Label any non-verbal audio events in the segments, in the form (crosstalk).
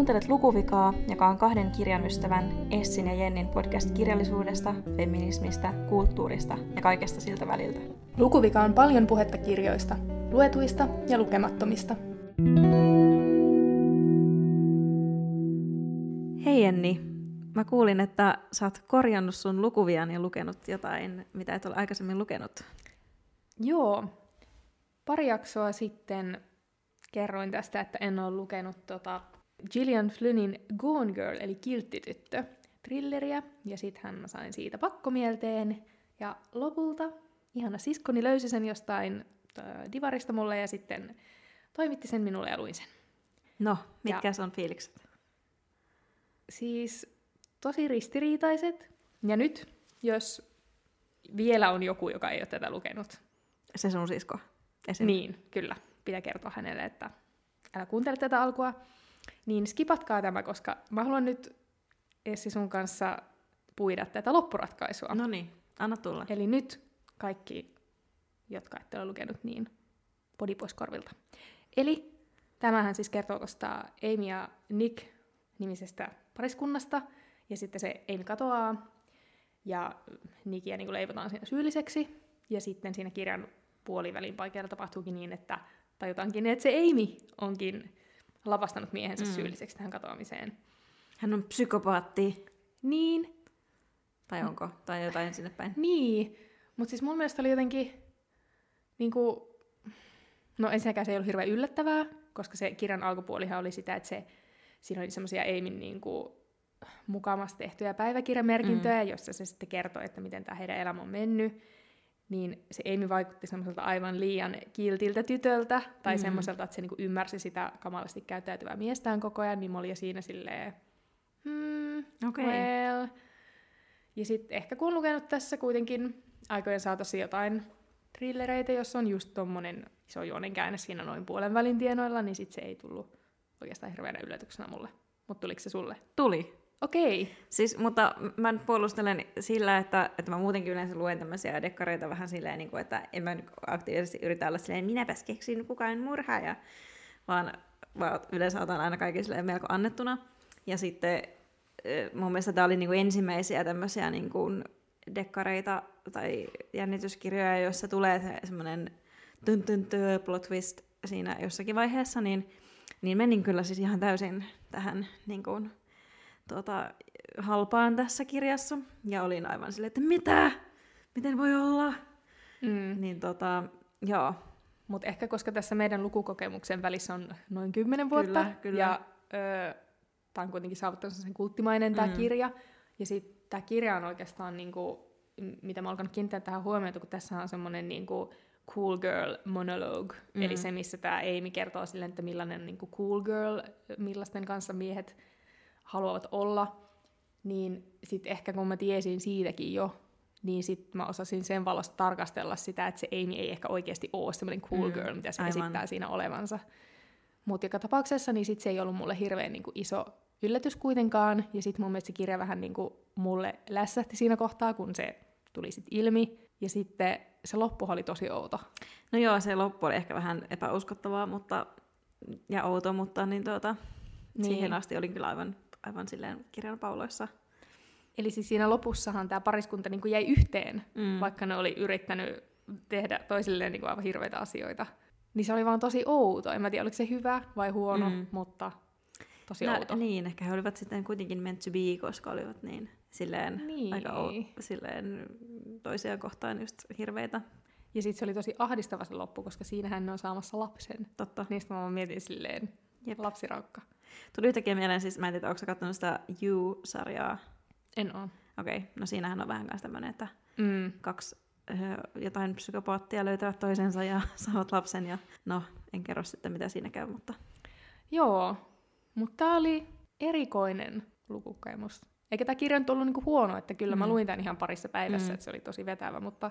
Kuuntelet Lukuvikaa, joka on kahden kirjan ystävän Essin ja Jennin podcast kirjallisuudesta, feminismistä, kulttuurista ja kaikesta siltä väliltä. Lukuvika on paljon puhetta kirjoista, luetuista ja lukemattomista. Hei Jenni, mä kuulin, että sä oot korjannut sun lukuviaan ja lukenut jotain, mitä et ole aikaisemmin lukenut. Joo. Pari jaksoa sitten kerroin tästä, että en ole lukenut tota Gillian Flynnin Gone Girl, eli Kilttityttö, trilleriä, ja sitten mä sain siitä pakkomielteen, ja lopulta ihana siskoni löysi sen jostain äh, divarista mulle, ja sitten toimitti sen minulle ja luin sen. No, mitkä ja, on fiilikset? Siis tosi ristiriitaiset, ja nyt, jos vielä on joku, joka ei ole tätä lukenut. Se sun sisko? Esim. Niin, kyllä. Pitää kertoa hänelle, että älä kuuntele tätä alkua, niin skipatkaa tämä, koska mä haluan nyt Essi sun kanssa puida tätä loppuratkaisua. No niin, anna tulla. Eli nyt kaikki, jotka ette ole lukenut, niin podi pois korvilta. Eli tämähän siis kertoo tuosta Amy ja Nick nimisestä pariskunnasta, ja sitten se Amy katoaa, ja Nickia niin leivotaan siinä syylliseksi, ja sitten siinä kirjan puolivälin paikalla tapahtuukin niin, että tajutaankin, että se Amy onkin lavastanut miehensä mm. syylliseksi tähän katoamiseen. Hän on psykopaatti. Niin. Tai onko? Tai jotain sinne päin. Niin. Mutta siis mun mielestä oli jotenkin, niinku, no ensinnäkään se ei ollut hirveän yllättävää, koska se kirjan alkupuolihan oli sitä, että se, siinä oli semmoisia Eimin niinku, mukamassa tehtyjä päiväkirjamerkintöjä, mm. jossa se sitten kertoi, että miten tämä heidän elämä on mennyt niin se Amy vaikutti semmoiselta aivan liian kiltiltä tytöltä, tai mm. semmoiselta, että se niinku ymmärsi sitä kamalasti käyttäytyvää miestään koko ajan, niin mä olin siinä silleen, hmm, okay. well. Ja sitten ehkä kun on lukenut tässä kuitenkin aikojen saatossa jotain trillereitä, jos on just tommonen iso juonen käänne siinä noin puolen välin tienoilla, niin sit se ei tullut oikeastaan hirveänä yllätyksenä mulle. Mutta tuliko se sulle? Tuli. Okei. Siis, mutta mä puolustelen sillä, että, että mä muutenkin yleensä luen tämmöisiä dekkareita vähän silleen, niin kuin, että en mä aktiivisesti yritä olla silleen, minäpäs keksin kukaan murhaaja, vaan, vaan yleensä otan aina kaikki silleen melko annettuna. Ja sitten mun mielestä tämä oli niin kuin ensimmäisiä tämmöisiä niin kuin dekkareita tai jännityskirjoja, joissa tulee se semmoinen plot twist siinä jossakin vaiheessa, niin, niin menin kyllä siis ihan täysin tähän niin kuin, tuota, halpaan tässä kirjassa. Ja olin aivan silleen, että mitä? Miten voi olla? Mm. Niin tota, joo. Mutta ehkä koska tässä meidän lukukokemuksen välissä on noin kymmenen vuotta, kyllä, kyllä. ja tämä on kuitenkin saavuttanut sen kulttimainen tämä mm. kirja, ja sitten tämä kirja on oikeastaan, niinku, mitä mä alkanut kiinnittää tähän huomiota, kun tässä on semmoinen niinku, cool girl monologue, mm. eli se, missä tämä Amy kertoo sille, että millainen niinku, cool girl, millaisten kanssa miehet haluavat olla, niin sitten ehkä kun mä tiesin siitäkin jo, niin sitten mä osasin sen valosta tarkastella sitä, että se Amy ei ehkä oikeasti ole semmoinen cool mm, girl, mitä se aivan. esittää siinä olevansa. Mutta joka tapauksessa niin sit se ei ollut mulle hirveän niinku iso yllätys kuitenkaan, ja sitten mun mielestä se kirja vähän niinku mulle lässähti siinä kohtaa, kun se tuli sitten ilmi, ja sitten se loppu oli tosi outo. No joo, se loppu oli ehkä vähän epäuskottavaa mutta, ja outo, mutta niin tuota, niin. siihen asti olin kyllä aivan aivan silleen kirjan pauloissa. Eli siis siinä lopussahan tämä pariskunta niin kuin jäi yhteen, mm. vaikka ne oli yrittänyt tehdä toisilleen niin kuin aivan hirveitä asioita. Niin se oli vaan tosi outo. En mä tiedä, oliko se hyvä vai huono, mm. mutta tosi no, outo. Niin, ehkä he olivat sitten kuitenkin meant to be, koska olivat niin silleen niin. aika ou- silleen toisia kohtaan just hirveitä. Ja sitten se oli tosi ahdistava se loppu, koska siinähän ne on saamassa lapsen. Totta. Niistä mä mietin silleen, Jep. lapsiraukka. Tuli yhtäkkiä mieleen, siis mä en tiedä, onko katsonut sitä You-sarjaa? En oo. Okei, okay. no siinähän on vähän kanssa tämmöinen, että mm. kaksi jotain psykopaattia löytävät toisensa ja (laughs) saavat lapsen ja no, en kerro sitten mitä siinä käy, mutta... Joo, mutta tämä oli erikoinen lukukokemus. Eikä tämä kirja nyt ollut niinku huono, että kyllä mm. mä luin tämän ihan parissa päivässä, mm. että se oli tosi vetävä, mutta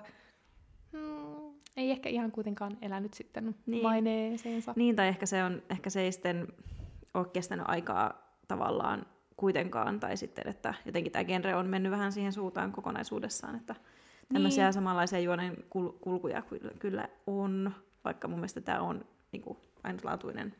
mm, ei ehkä ihan kuitenkaan elänyt sitten niin. maineeseensa. Niin, tai ehkä se, on, ehkä se ei sitten ole kestänyt aikaa tavallaan kuitenkaan, tai sitten, että jotenkin tämä genre on mennyt vähän siihen suuntaan kokonaisuudessaan, että tämmöisiä niin. samanlaisia juonen kul- kulkuja kyllä, kyllä on, vaikka mun mielestä tämä on niin kuin, ainutlaatuinen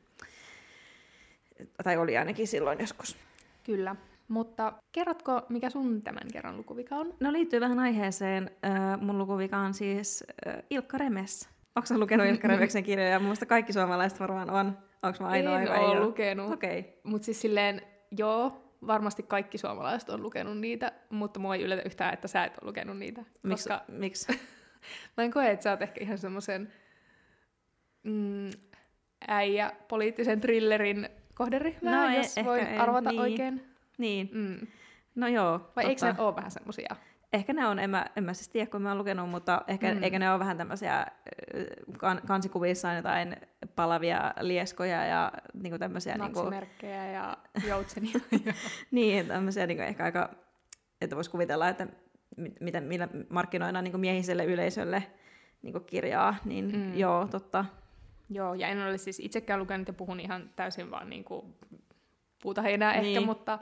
Tai oli ainakin silloin joskus. Kyllä. Mutta kerrotko, mikä sun tämän kerran lukuvika on? No liittyy vähän aiheeseen. Äh, mun lukuvika on siis äh, Ilkka Remes. Onko lukenut Ilkka (laughs) Remeksen kirjoja? Mun mielestä kaikki suomalaiset varmaan on. Onko mä ainoa, en joka ole lukenut. Okei. Okay. Mutta siis silleen, joo, varmasti kaikki suomalaiset on lukenut niitä, mutta mua ei yllätä yhtään, että sä et ole lukenut niitä. Miksi? Koska Miks? (laughs) mä en koe, että sä oot ehkä ihan semmoisen mm, äijä poliittisen thrillerin kohderyhmää, No, e- jos voin arvata niin. oikein. Niin. Mm. No joo. Vai eikö totta. ne ole vähän semmosia? Ehkä ne on, en mä, en mä siis tiedä, kun mä oon lukenut, mutta ehkä, Mm. eikö ne ole vähän tämmöisiä kan, kansikuvissa jotain palavia lieskoja ja niinku tämmöisiä, niinku, Natsimerkkejä ja joutsenia. (laughs) niin, tämmöisiä niinku ehkä aika, että voisi kuvitella, että mit- miten, millä markkinoidaan niinku miehiselle yleisölle niinku kirjaa, niin Mm. joo, totta. Joo, ja en ole siis itsekään lukenut ja puhun ihan täysin vaan niinku puuta heinää niin. ehkä, mutta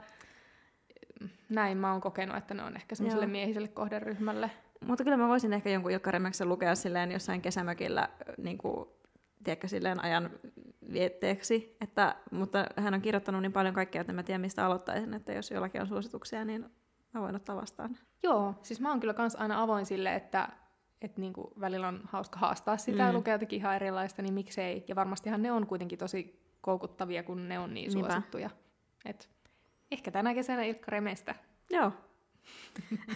näin mä oon kokenut, että ne on ehkä semmoiselle Joo. miehiselle kohderyhmälle. Mutta kyllä mä voisin ehkä jonkun Ilkka Remeksen lukea silleen jossain kesämökillä niin kuin, tiedätkö, silleen ajan vietteeksi. Että, mutta hän on kirjoittanut niin paljon kaikkea, että en mä tiedä mistä aloittaisin, että jos jollakin on suosituksia, niin mä voin ottaa vastaan. Joo, siis mä oon kyllä kans aina avoin sille, että et niinku välillä on hauska haastaa sitä ja Mm. lukea jotakin ihan erilaista, niin miksei. Ja varmastihan ne on kuitenkin tosi koukuttavia, kun ne on niin Niinpä. suosittuja. Et ehkä tänä kesänä Ilkka Remestä. Joo. (laughs)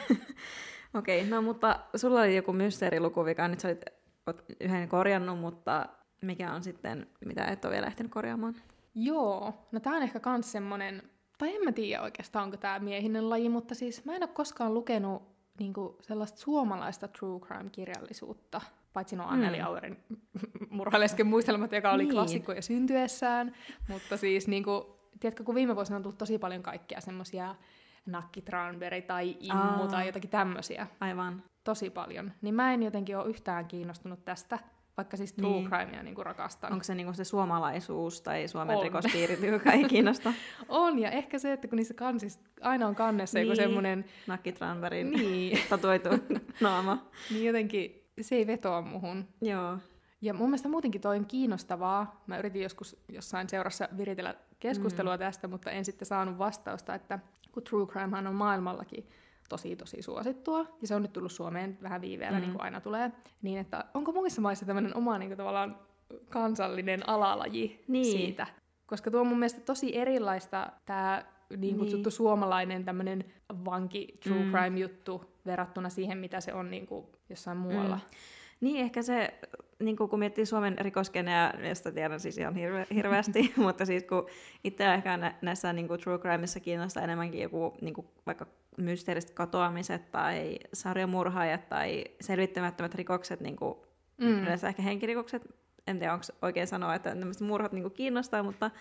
Okei, okay, no mutta sulla oli joku mysteerilukuvika, nyt sä olit oot yhden korjannut, mutta mikä on sitten, mitä et ole vielä ehtinyt korjaamaan? Joo, no tää on ehkä kans semmonen, tai en mä tiedä oikeastaan onko tää miehinen laji, mutta siis mä en ole koskaan lukenut niinku sellaista suomalaista true crime-kirjallisuutta, paitsi no Anneli Mm. Auerin (laughs) murhalesken muistelmat, joka oli Niin. klassikko jo syntyessään, mutta siis niinku, tiedätkö, kun viime vuosina on tullut tosi paljon kaikkia semmosia Nakki Tranberg tai Immu Aa. tai jotakin tämmösiä, Aivan. tosi paljon, niin mä en jotenkin ole yhtään kiinnostunut tästä, vaikka siis true Niin. crimea niinku rakastan. Onko se niinku se suomalaisuus tai Suomen On. rikospiirit, joka ei kiinnosta? (laughs) On, ja ehkä se, että kun niissä kansissa aina on kannessa niin. joku Niin. semmoinen, Nakki Tranbergin niin, tatuoitu (laughs) naama. niin jotenkin se ei vetoa muhun. Joo. Ja mun mielestä muutenkin toi on kiinnostavaa. Mä yritin joskus jossain seurassa viritellä keskustelua mm. tästä, mutta en sitten saanut vastausta, että kun true crimehan on maailmallakin tosi tosi suosittua, ja se on nyt tullut Suomeen vähän viiveellä, mm. Mm. niin kuin aina tulee, niin että onko muissa maissa tämmöinen oma niin kuin tavallaan kansallinen alalaji Niin. siitä? Koska tuo on mun mielestä tosi erilaista tämä niin kutsuttu Niin. suomalainen tämmöinen vanki true Mm. crime juttu verrattuna siihen, mitä se on niin kuin jossain muualla. Mm. Niin, ehkä se, niin kun miettii Suomen rikoskeneä, josta tiedän siis ihan hirve, hirveästi, (laughs) mutta siis kun itse ehkä nä- näissä niin kuin true crimeissa kiinnostaa enemmänkin joku niin kuin vaikka mysteeriset katoamiset tai sarjamurhaajat tai selvittämättömät rikokset, niin kuin Mm. yleensä ehkä henkirikokset, en tiedä onko oikein sanoa, että nämä murhat niin kuin kiinnostaa, mutta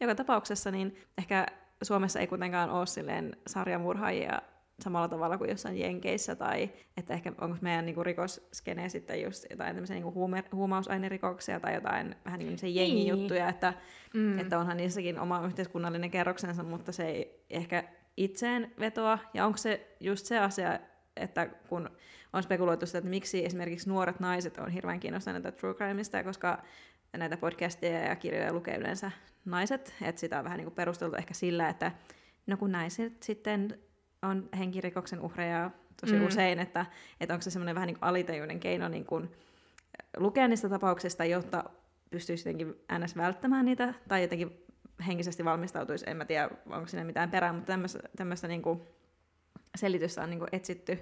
joka tapauksessa niin ehkä Suomessa ei kuitenkaan ole silleen sarjamurhaajia samalla tavalla kuin jossain Jenkeissä, tai että ehkä onko meidän niinku rikoskene sitten just jotain tämmöisiä niinku huume, huumausainerikoksia tai jotain vähän niin kuin jengijuttuja, että, Mm. mm. että onhan niissäkin oma yhteiskunnallinen kerroksensa, mutta se ei ehkä itseen vetoa, ja onko se just se asia, että kun on spekuloitu sitä, että miksi esimerkiksi nuoret naiset on hirveän kiinnostuneita true crimeista, koska näitä podcasteja ja kirjoja lukee yleensä naiset, että sitä on vähän niin kuin perusteltu ehkä sillä, että no kun naiset sitten on henkirikoksen uhreja tosi Mm. usein, että, että onko se semmoinen vähän niin kuin alitajuinen keino niin kuin lukea niistä tapauksista, jotta pystyisi jotenkin ns. välttämään niitä, tai jotenkin henkisesti valmistautuisi, en mä tiedä, onko siinä mitään perää, mutta tämmöistä, tämmöistä niin kuin selitystä on niin kuin etsitty,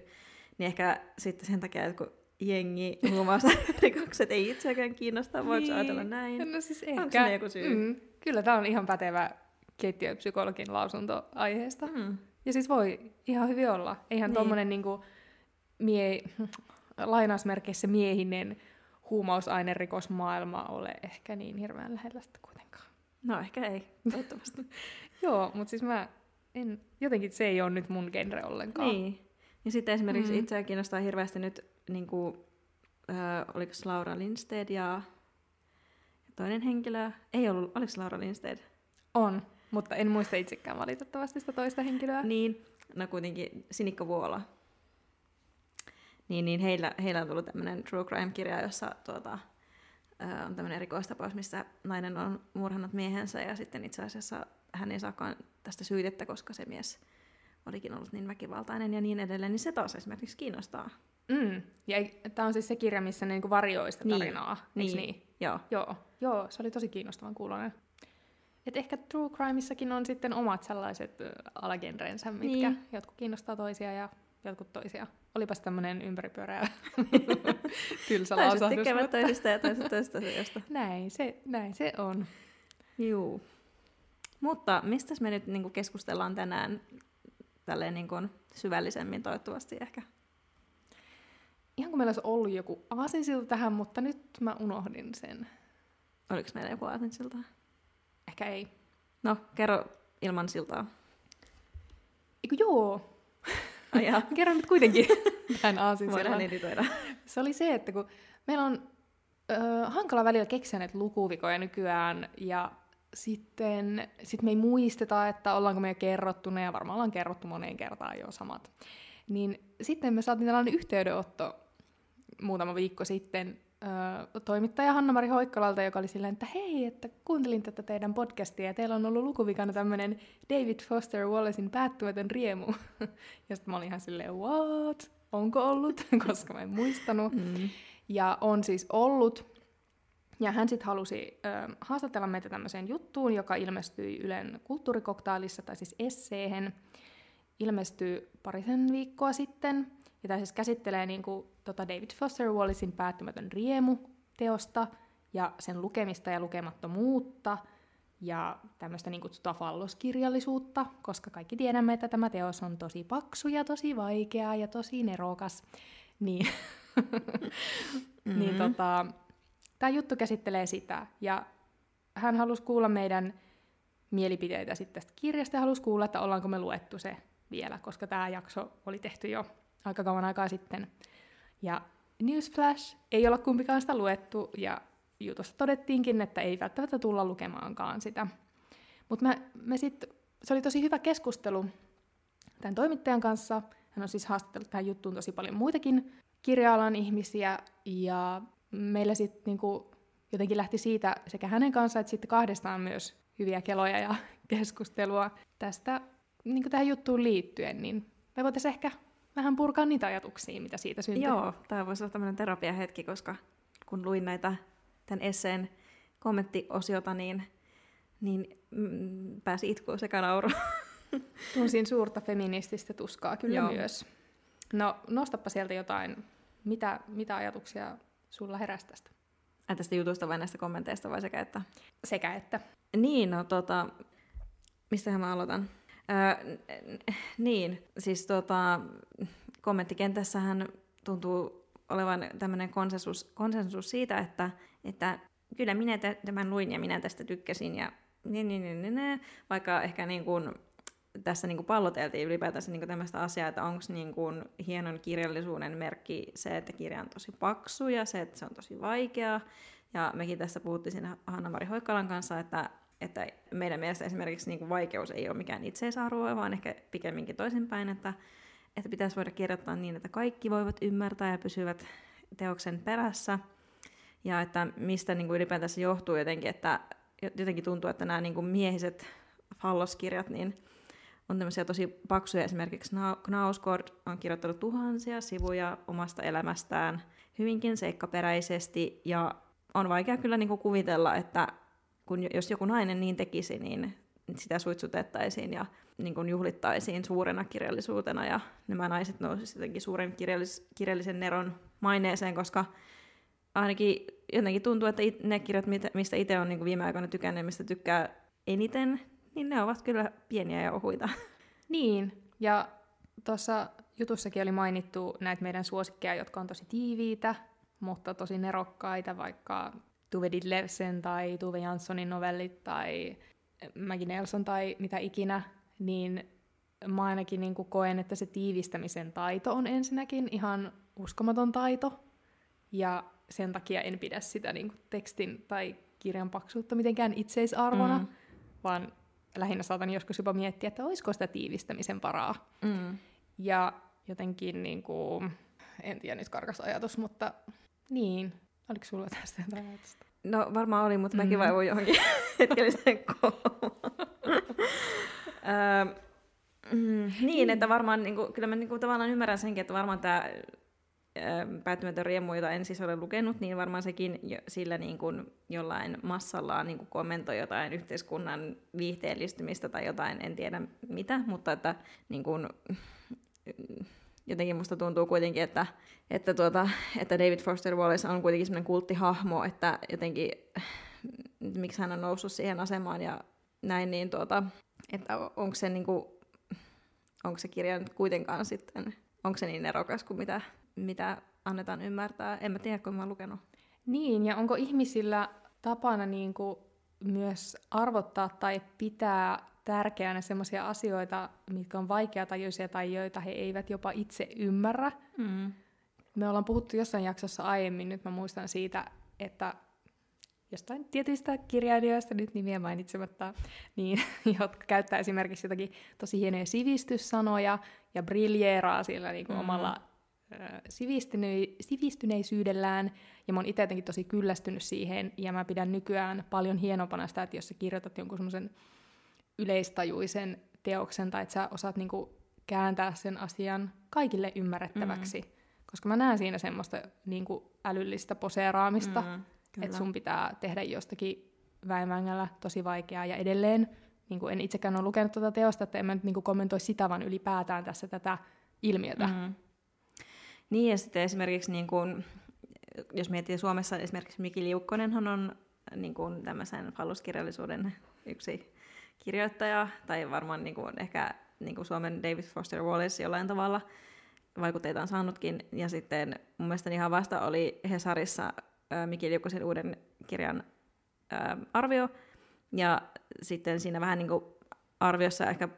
niin ehkä sitten sen takia, että kun jengi huumausainerikokset (laughs) ei itseäkään kiinnosta, voiko niin. ajatella näin? No siis ehkä. Onko siinä joku syy? Mm, kyllä tämä on ihan pätevä keittiöpsykologin lausunto aiheesta. Mm. Ja siis voi ihan hyvin olla. Eihän niin. Tuommoinen niinku mie, lainausmerkeissä miehinen huumausainerikosmaailma ole ehkä niin hirveän lähellä sitä kuitenkaan. No ehkä ei, toivottavasti. (laughs) Joo, mutta siis mä en, jotenkin se ei ole nyt mun genre ollenkaan. niin. Ja sitten esimerkiksi Mm. itseä kiinnostaa hirveästi nyt, niin kuin, äh, oliko Laura Lindstedt ja toinen henkilö, ei ollut, oliko Laura Lindstedt? On, mutta en muista itsekään valitettavasti sitä toista henkilöä. Niin, no kuitenkin Sinikka Vuola. Niin, niin heillä, heillä on tullut tämmöinen true crime-kirja, jossa tuota, on tämmöinen erikoistapaus, missä nainen on murhannut miehensä ja sitten itse asiassa hän ei saakaan tästä syytettä, koska se mies olikin ollut niin väkivaltainen ja niin edelleen, niin se taas esimerkiksi kiinnostaa. Mm. Ja tämä on siis se kirja, missä ne niinku varjoi sitä Niin. tarinaa, niin. Niin. niin? Joo. Joo, joo, se oli tosi kiinnostavan kuulonen. Et ehkä True Crimeissakin on sitten omat sellaiset ö, alagenrensä, mitkä Niin. jotkut kiinnostaa toisia ja jotkut toisia. Olipas tämmöinen ympäripyöreä (laughs) tylsä Toiset lausahdus. tykkäävät mutta- toisista ja toiset toisesta asioista. (laughs) Näin se, näin se on. Juu. Mutta mistä me nyt niin keskustellaan tänään tälleen niin syvällisemmin toivottavasti ehkä? Ihan kuin meillä olisi ollut joku aasinsilta tähän, mutta nyt mä unohdin sen. Oliko meillä joku aasinsilta? Ehkä ei. No, kerro ilman siltaa. Eiku joo, (laughs) Ai jaa. (laughs) mä kerron nyt kuitenkin (laughs) tämän Voidaan aasinsillan. editoida. Se oli se, että kun meillä on ö, hankala välillä keksiä näitä lukuvikoja nykyään, ja sitten sit me ei muisteta, että ollaanko me jo kerrottu ne, ja varmaan ollaan kerrottu moneen kertaan jo samat. Niin sitten me saatiin tällainen yhteydenotto muutama viikko sitten toimittaja Hanna-Mari Hoikkalalta, joka oli silleen, että hei, että kuuntelin tätä teidän podcastia, ja teillä on ollut lukuvikana tämmöinen David Foster Wallacein päättymätön riemu. (laughs) ja sitten mä olin ihan silleen, what? Onko ollut? (laughs) Koska mä en muistanut. Mm. Ja on siis ollut. Ja hän sitten halusi ö, haastatella meitä tämmöiseen juttuun, joka ilmestyi Ylen kulttuurikoktailissa, tai siis esseehen. Ilmestyi parisen viikkoa sitten. Ja tämä siis käsittelee niinku, tota David Foster Wallacein päättymätön riemu teosta ja sen lukemista ja lukemattomuutta ja tämmöistä niin kutsutua falloskirjallisuutta, koska kaikki tiedämme, että tämä teos on tosi paksu ja tosi vaikea ja tosi nerokas. Niin, (laughs) Mm-hmm. niin tota, tämä juttu käsittelee sitä. Ja hän halusi kuulla meidän mielipiteitä sitten tästä kirjasta ja halusi kuulla, että ollaanko me luettu se vielä, koska tämä jakso oli tehty jo aika kauan aikaa sitten. Ja Newsflash, ei olla kumpikaan sitä luettu, ja jutussa todettiinkin, että ei välttämättä tulla lukemaankaan sitä. Mutta me, me sit, se oli tosi hyvä keskustelu tämän toimittajan kanssa. Hän on siis haastatellut tähän juttuun tosi paljon muitakin kirja-alan ihmisiä, ja meillä sitten niinku jotenkin lähti siitä sekä hänen kanssaan että sitten kahdestaan myös hyviä keloja ja (laughs) keskustelua tästä niin tähän juttuun liittyen, niin me voitaisiin ehkä vähän purkaa niitä ajatuksia, mitä siitä syntyy. Joo, tämä voisi olla tämmöinen terapiahetki, koska kun luin näitä tämän esseen kommenttiosiota, niin, niin mm, pääsi itkuun sekä nauru. (laughs) Tunsin suurta feminististä tuskaa kyllä Joo. Myös. No, nostappa sieltä jotain. Mitä, mitä ajatuksia sulla heräsi tästä? Ai tästä jutusta vai näistä kommenteista vai sekä että? Sekä että. Niin, no tota, mistähän mä aloitan? Niin, siis tota, kommenttikentässähän tuntuu olevan tämmöinen konsensus, konsensus siitä, että, että kyllä minä tä- tämän luin ja minä tästä tykkäsin ja niin, niin, niin, niin, niin. vaikka ehkä niin kuin, tässä niin kuin palloteltiin ylipäätänsä niin kuin tämmöistä asiaa, että onko niin kuin hienon kirjallisuuden merkki se, että kirja on tosi paksu ja se, että se on tosi vaikea. Ja mekin tässä puhuttiin siinä Hanna-Mari Hoikkalan kanssa, että, että meidän mielestä esimerkiksi niin kuin vaikeus ei ole mikään itseisarvo, vaan ehkä pikemminkin toisinpäin, että, että pitäisi voida kirjoittaa niin, että kaikki voivat ymmärtää ja pysyvät teoksen perässä. Ja että mistä niin kuin ylipäätänsä johtuu jotenkin, että jotenkin tuntuu, että nämä niin kuin miehiset falloskirjat, niin on tämmöisiä tosi paksuja. Esimerkiksi Kna- Knausgård on kirjoittanut tuhansia sivuja omasta elämästään hyvinkin seikkaperäisesti ja on vaikea kyllä niin kuin kuvitella, että kun jos joku nainen niin tekisi, niin sitä suitsutettaisiin ja niin kuin juhlittaisiin suurena kirjallisuutena ja nämä naiset nousisivat jotenkin suuren kirjallis- kirjallisen neron maineeseen, koska ainakin jotenkin tuntuu, että it, ne kirjat, mistä itse on niin kuin viime aikoina tykännyt, mistä tykkää eniten, niin ne ovat kyllä pieniä ja ohuita. Niin, ja tuossa jutussakin oli mainittu näitä meidän suosikkeja, jotka on tosi tiiviitä, mutta tosi nerokkaita, vaikka Tuve Ditlevsen tai Tuve Janssonin novellit tai Maggie Nelson tai mitä ikinä, niin mä ainakin niin koen, että se tiivistämisen taito on ensinnäkin ihan uskomaton taito, ja sen takia en pidä sitä niin tekstin tai kirjan paksuutta mitenkään itseisarvona, mm. vaan lähinnä saatan joskus jopa miettiä, että olisiko sitä tiivistämisen varaa. Mm. Ja jotenkin, niin kuin, en tiedä nyt karkas ajatus, mutta niin, oliko sulla tästä jotain ajatusta? No varmaan oli, mutta mäkin Mm. vaivoin johonkin (laughs) hetkelliseen koomaan. Öö, mm, niin, että varmaan, niin kuin, kyllä mä niin kuin, tavallaan ymmärrän senkin, että varmaan tämä päättymätön riemu, jota en siis ole lukenut, niin varmaan sekin jo, sillä niin kuin, jollain massallaan niin kuin kommentoi jotain yhteiskunnan viihteellistymistä tai jotain, en tiedä mitä, mutta että niin kuin, jotenkin musta tuntuu kuitenkin, että, että, tuota, että David Foster Wallace on kuitenkin semmoinen kulttihahmo, että jotenkin miksi hän on noussut siihen asemaan ja näin, niin tuota, että onko se, niin kuin, onko se kirja nyt kuitenkaan sitten, onko se niin erokas kuin mitä, mitä annetaan ymmärtää. En mä tiedä, kun mä oon lukenut. Niin, ja onko ihmisillä tapana niin kuin myös arvottaa tai pitää tärkeänä sellaisia asioita, mitkä on vaikeatajuisia tai joita he eivät jopa itse ymmärrä. Mm. Me ollaan puhuttu jossain jaksossa aiemmin, nyt mä muistan siitä, että jostain tietyistä kirjailijoista, nyt nimiä mainitsematta, niin, (laughs) jotka käyttää esimerkiksi jotakin tosi hienoja sivistyssanoja ja briljeeraa sillä niin kuin Mm. omalla sivistyny- sivistyneisyydellään. Ja mä oon itse jotenkin tosi kyllästynyt siihen, ja mä pidän nykyään paljon hienompana sitä, että jos sä kirjoitat jonkun semmoisen yleistajuisen teoksen, tai että sä osaat niin kuin kääntää sen asian kaikille ymmärrettäväksi. Mm. Koska mä näen siinä semmoista niin kuin älyllistä poseeraamista, Mm, että sun pitää tehdä jostakin väimängällä tosi vaikeaa. Ja edelleen, niin kuin en itsekään ole lukenut tuota teosta, että en mä nyt niin kuin kommentoi sitä, vaan ylipäätään tässä tätä ilmiötä. Mm. Niin, ja sitten esimerkiksi, niin kun, jos miettii Suomessa, esimerkiksi Miki Liukkonenhan on niin kun tämmöisen falluskirjallisuuden yksi kirjoittaja, tai varmaan niin kun, ehkä niin kun Suomen David Foster Wallace jollain tavalla vaikutteita on saanutkin. Ja sitten mun mielestä ihan vasta oli Hesarissa ää, Miki uuden kirjan arvio, ja sitten siinä vähän niin kuin arviossa ehkä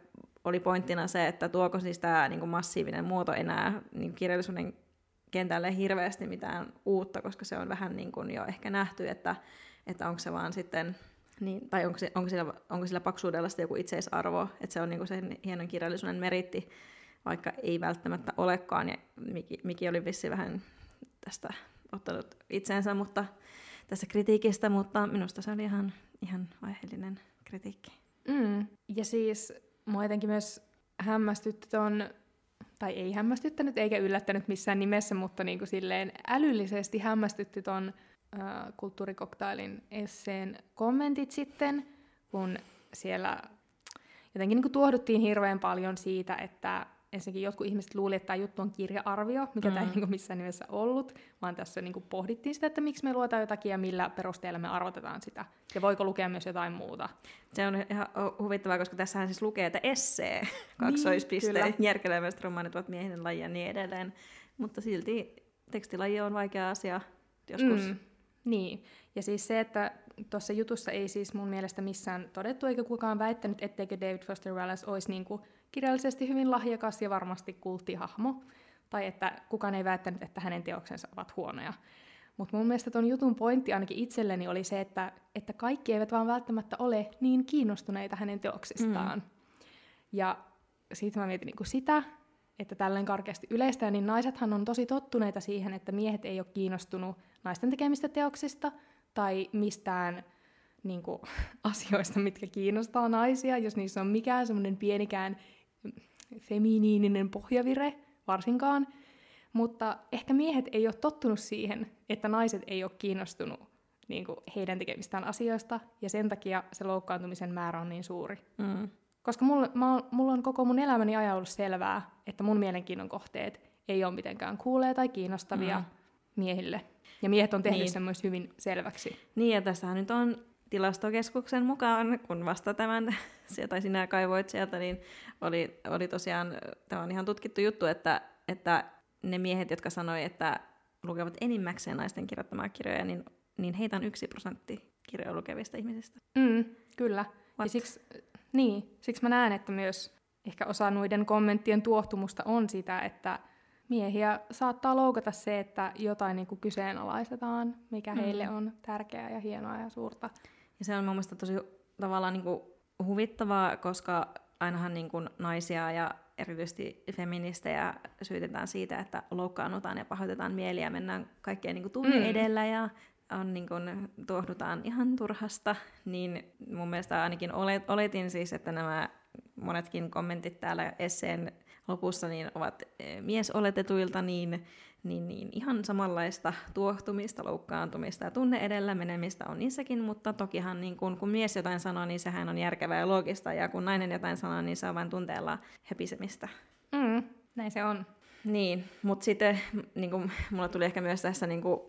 oli pointtina se, että tuoko siis tämä niin massiivinen muoto enää niin kirjallisuuden kentälle hirveästi mitään uutta, koska se on vähän niin kuin jo ehkä nähty, että, että onko se vaan sitten, niin, tai onko, se, onko, sillä, onko sillä paksuudella sitten joku itseisarvo, että se on niin kuin sen hienon kirjallisuuden meritti, vaikka ei välttämättä olekaan, ja Miki, Miki oli vissi vähän tästä ottanut itseensä mutta, tässä kritiikistä, mutta minusta se oli ihan, ihan aiheellinen kritiikki. Mm. Ja siis mua jotenkin myös hämmästytti ton, tai ei hämmästyttänyt eikä yllättänyt missään nimessä, mutta niin kuin silleen älyllisesti hämmästytti ton äh, kulttuurikoktailin esseen kommentit sitten, kun siellä jotenkin niin kuin tuohduttiin hirveän paljon siitä, että ensinnäkin jotkut ihmiset luuli, että tämä juttu on kirja-arvio, mikä mm. tämä ei niin kuin missään nimessä ollut, vaan tässä niin kuin pohdittiin sitä, että miksi me luetaan jotakin ja millä perusteella me arvotetaan sitä. Ja voiko lukea myös jotain muuta. Se on ihan huvittavaa, koska tässähän siis lukee, että essee, kaksoispiste, kyllä. niin, järkelemäiset romaanit ovat miehinen laji ja niin edelleen. Mutta silti tekstilaji on vaikea asia joskus. Mm, niin. Ja siis se, että tuossa jutussa ei siis mun mielestä missään todettu, eikä kukaan väittänyt, etteikö David Foster Wallace olisi niin kuin kirjallisesti hyvin lahjakas ja varmasti kulttihahmo. Tai että kukaan ei väittänyt, että hänen teoksensa ovat huonoja. Mutta mun mielestä ton jutun pointti ainakin itselleni oli se, että, että kaikki eivät vaan välttämättä ole niin kiinnostuneita hänen teoksistaan. Mm. Ja siitä mä mietin niin sitä, että tälleen karkeasti yleistä, niin naisethan on tosi tottuneita siihen, että miehet ei ole kiinnostunut naisten tekemistä teoksista tai mistään niin kuin, (laughs) asioista, mitkä kiinnostaa naisia, jos niissä on mikään semmoinen pienikään feminiininen pohjavire varsinkaan. Mutta ehkä miehet ei ole tottunut siihen, että naiset ei ole kiinnostunut niin kuin, heidän tekemistään asioista, ja sen takia se loukkaantumisen määrä on niin suuri. Mm. Koska mulla, mä, mulla on koko mun elämäni ajan ollut selvää, että mun mielenkiinnon kohteet ei ole mitenkään kuulee tai kiinnostavia mm. miehille. Ja miehet on tehnyt Niin. sen myös hyvin selväksi. Niin, ja tässähän nyt on tilastokeskuksen mukaan, kun vasta tämän, (laughs) tai sinä kaivoit sieltä, niin oli, oli tosiaan, tämä on ihan tutkittu juttu, että, että ne miehet, jotka sanoi, että lukevat enimmäkseen naisten kirjoittamaa kirjoja, niin, niin heitä on yksi prosentti kirjoja lukevista ihmisistä. Mm, kyllä. What? Ja siksi, niin, siksi mä näen, että myös ehkä osa noiden kommenttien tuohtumusta on sitä, että miehiä saattaa loukata se, että jotain niin kuin kyseenalaistetaan, mikä Mm. heille on tärkeää ja hienoa ja suurta. Ja se on mun mielestä tosi tavallaan niin kuin huvittavaa, koska ainahan niin kuin naisia ja erityisesti feministejä syytetään siitä, että loukkaannutaan ja pahoitetaan mieliä mennään kaikkeen niin kuin tunne Mm. edellä ja on niin kun, tuohdutaan ihan turhasta, niin mun mielestä ainakin olet, oletin siis, että nämä monetkin kommentit täällä esseen lopussa niin ovat e, miesoletetuilta, niin, niin, niin ihan samanlaista tuohtumista, loukkaantumista ja tunne edellä menemistä on niissäkin, mutta tokihan niin kun, kun mies jotain sanoo, niin sehän on järkevää ja loogista, ja kun nainen jotain sanoo, niin se on vain tunteella hepisemistä. Mm, näin se on. Niin, mutta sitten niin kuin, mulla tuli ehkä myös tässä niin kuin,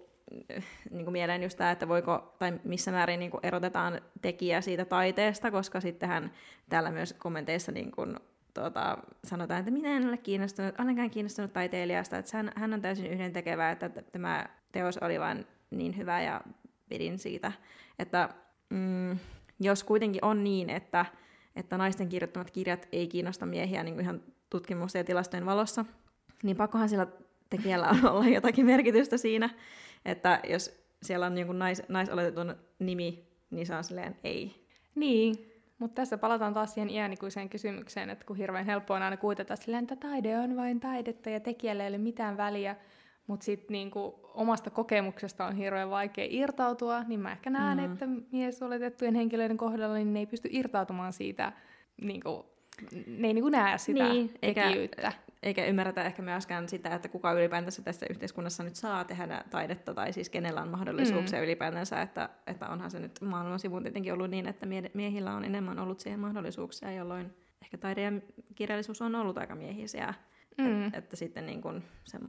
niin kuin mieleen just tämä, että voiko, tai missä määrin niin kuin erotetaan tekijä siitä taiteesta, koska sittenhän täällä myös kommenteissa niin kuin, tuota, sanotaan, että minä en ole kiinnostunut, ollenkaan kiinnostunut taiteilijasta, että hän, hän on täysin yhdentekevä, että tämä teos oli vain niin hyvä ja pidin siitä. Että mm, jos kuitenkin on niin, että, että naisten kirjoittamat kirjat ei kiinnosta miehiä niin kuin ihan tutkimusten ja tilastojen valossa, niin pakkohan sillä tekijällä on olla jotakin merkitystä siinä, että jos siellä on jonkun nais, naisoletetun nimi, niin se on silleen ei. Niin, mutta tässä palataan taas siihen iänikuiseen kysymykseen, että kun hirveän helppoa on aina kuitata silleen, että taide on vain taidetta ja tekijälle ei ole mitään väliä, mutta sitten niinku omasta kokemuksesta on hirveän vaikea irtautua, niin mä ehkä näen, mm. että miesoletettujen henkilöiden kohdalla niin ne ei pysty irtautumaan siitä, niinku, ne ei niinku näe sitä niin, tekijyyttä. Eikä, eikä ymmärretä ehkä myöskään sitä, että kuka ylipäätänsä tässä yhteiskunnassa nyt saa tehdä taidetta, tai siis kenellä on mahdollisuuksia mm. ylipäätänsä, että, että onhan se nyt maailman sivun tietenkin ollut niin, että miehillä on enemmän ollut siihen mahdollisuuksia, jolloin ehkä taide ja kirjallisuus on ollut aika miehisiä. Mm. Et, että sitten niin kun se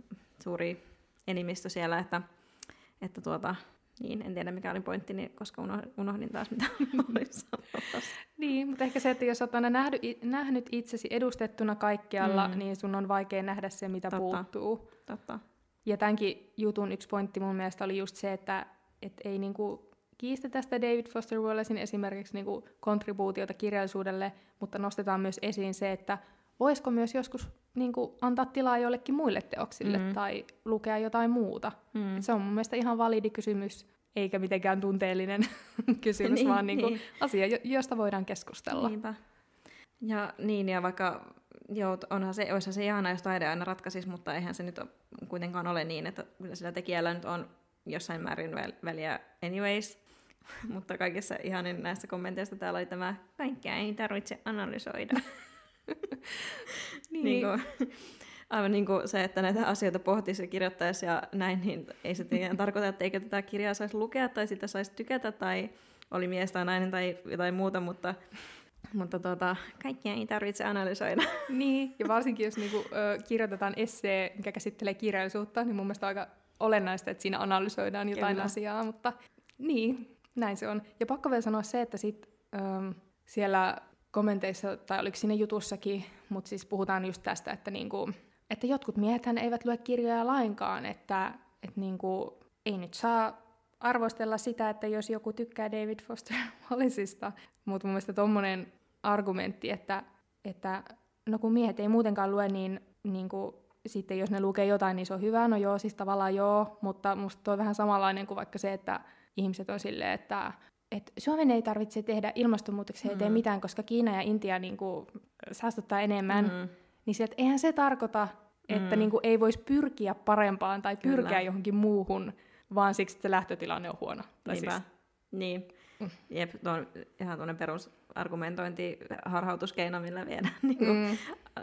suuri enimistö siellä, että, että tuota, niin, en tiedä mikä oli pointti, koska unohdin taas mitä (laughs) olin Niin, mutta ehkä se, että jos olet aina nähnyt, nähnyt itsesi edustettuna kaikkialla, mm. niin sun on vaikea nähdä se, mitä Totta. puuttuu. Totta. Ja tämänkin jutun yksi pointti mun mielestä oli just se, että et ei niinku kiistä tästä David Foster Wallacein esimerkiksi niinku kontribuutiota kirjallisuudelle, mutta nostetaan myös esiin se, että voisiko myös joskus niinku antaa tilaa jollekin muille teoksille mm. tai lukea jotain muuta. Mm. Se on mun mielestä ihan validi kysymys, eikä mitenkään tunteellinen (laughs) kysymys, niin, vaan niinku niin. asia, josta voidaan keskustella. Niinpä. Ja niin, ja vaikka joo, onhan se, olisihan se ihana, jos taide aina ratkaisisi, mutta eihän se nyt ole, kuitenkaan ole niin, että kyllä sillä tekijällä nyt on jossain määrin väliä anyways. (laughs) mutta kaikissa ihanin näistä kommenteista täällä oli tämä, kaikkea ei tarvitse analysoida. (laughs) (laughs) niin. niin kuin, aivan niin kuin se, että näitä asioita pohtisi ja kirjoittaisi ja näin, niin ei se tarkoita, että eikö tätä kirjaa saisi lukea tai sitä saisi tykätä tai oli mies tai nainen tai jotain muuta, mutta mutta tuota, kaikkia ei tarvitse analysoida. (laughs) Niin, ja varsinkin jos niinku, ö, kirjoitetaan essee, mikä käsittelee kirjallisuutta, niin mun mielestä on aika olennaista, että siinä analysoidaan jotain Kyllä. asiaa, mutta niin, näin se on. Ja pakko vielä sanoa se, että sit, ö, siellä kommenteissa, tai oliko siinä jutussakin, mutta siis puhutaan just tästä, että, niinku, että jotkut miehethän eivät lue kirjoja lainkaan, että, että niinku, ei nyt saa arvostella sitä, että jos joku tykkää David Foster (laughs) Wallaceista, mutta mun mielestä tommonen argumentti, että, että no kun miehet ei muutenkaan lue, niin, niin kuin, sitten jos ne lukee jotain, niin se on hyvä, no joo, siis tavallaan joo, mutta musta toi on vähän samanlainen kuin vaikka se, että ihmiset on silleen, että että Suomen ei tarvitse tehdä ilmastonmuutoksen eteen mm. mitään, koska Kiina ja Intia niin kuin, saastuttaa enemmän. Mm. Niin se, että eihän se tarkoita, että mm. niin kuin, ei voisi pyrkiä parempaan tai pyrkiä Kyllä. johonkin muuhun, vaan siksi, että se lähtötilanne on huono. Tai siis... Niin. Mm. Jep, tuo on ihan tuonne perusargumentointi, harhautuskeino, millä viedään, (laughs) niin kuin, mm.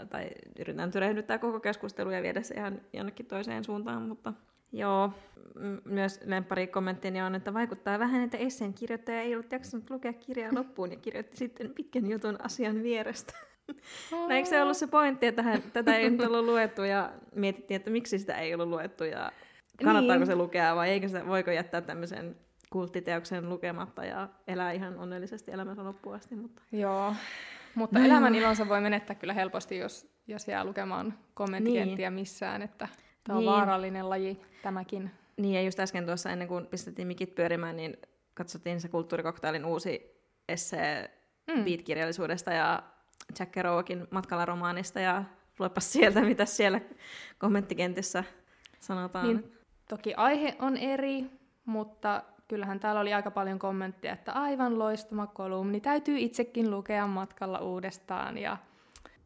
tai yritän tyrehdyttää koko keskustelu ja viedä se ihan jonnekin toiseen suuntaan, mutta Joo, myös lemppari kommenttini on, että vaikuttaa vähän, että esseen kirjoittaja ei ollut jaksanut lukea kirjaa (laughs) loppuun ja kirjoitti sitten pitkän jutun asian vierestä. no eikö se ollut se pointti, että hän, tätä ei nyt ollut luettu ja mietittiin, että miksi sitä ei ollut luettu ja kannattaako niin. se lukea vai eikö se, voiko jättää tämmöisen kulttiteoksen lukematta ja elää ihan onnellisesti elämänsä loppuun asti. Mutta... Joo, mutta no elämän ilonsa voi menettää kyllä helposti, jos, jos jää lukemaan kommenttikenttiä niin. missään, että Tämä on niin. vaarallinen laji tämäkin. Niin, ja just äsken tuossa ennen kuin pistettiin mikit pyörimään, niin katsottiin se kulttuurikoktailin uusi essee mm. beat-kirjallisuudesta ja Jack Kerouacin matkalla romaanista, ja luepas sieltä, (laughs) mitä siellä kommenttikentissä sanotaan. Niin, toki aihe on eri, mutta kyllähän täällä oli aika paljon kommentteja, että aivan loistama kolumni, täytyy itsekin lukea matkalla uudestaan, ja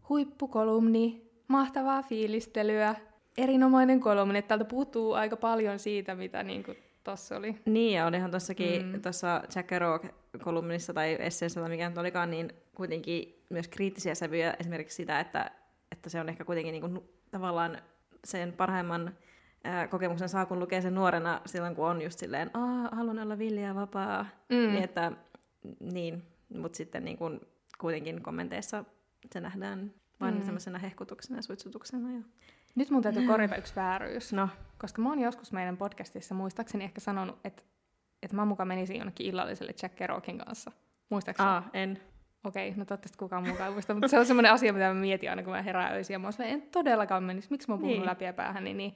huippukolumni, mahtavaa fiilistelyä, erinomainen kolumni. Täältä puuttuu aika paljon siitä, mitä niin kuin tossa oli. Niin, ja olihan tuossakin, Mm. tuossa Jack Kerouac-kolumnissa tai esseessä tai mikä nyt olikaan, niin kuitenkin myös kriittisiä sävyjä esimerkiksi sitä, että, että se on ehkä kuitenkin niin kuin, tavallaan sen parhaimman kokemuksen saa, kun lukee sen nuorena silloin, kun on just silleen, Aa, haluan olla villi ja vapaa. Mm. Niin, että, niin, mutta sitten niin kuin, kuitenkin kommenteissa se nähdään vain Mm. mm. semmoisena hehkutuksena ja suitsutuksena. Ja... Nyt mun täytyy korjata yksi vääryys. No, Koska mä oon joskus meidän podcastissa muistaakseni ehkä sanonut, että, että mä mukaan menisin jonnekin illalliselle Jack Kerouacin kanssa. Muistaakseni? Aa, en. Okei, no toivottavasti kukaan mukaan muista, mutta se on semmoinen asia, mitä mä mietin aina, kun mä herään öisin. Ja mä oon en todellakaan menisi. Miksi mä oon puhunut Niin. läpi ja päähän? Niin, niin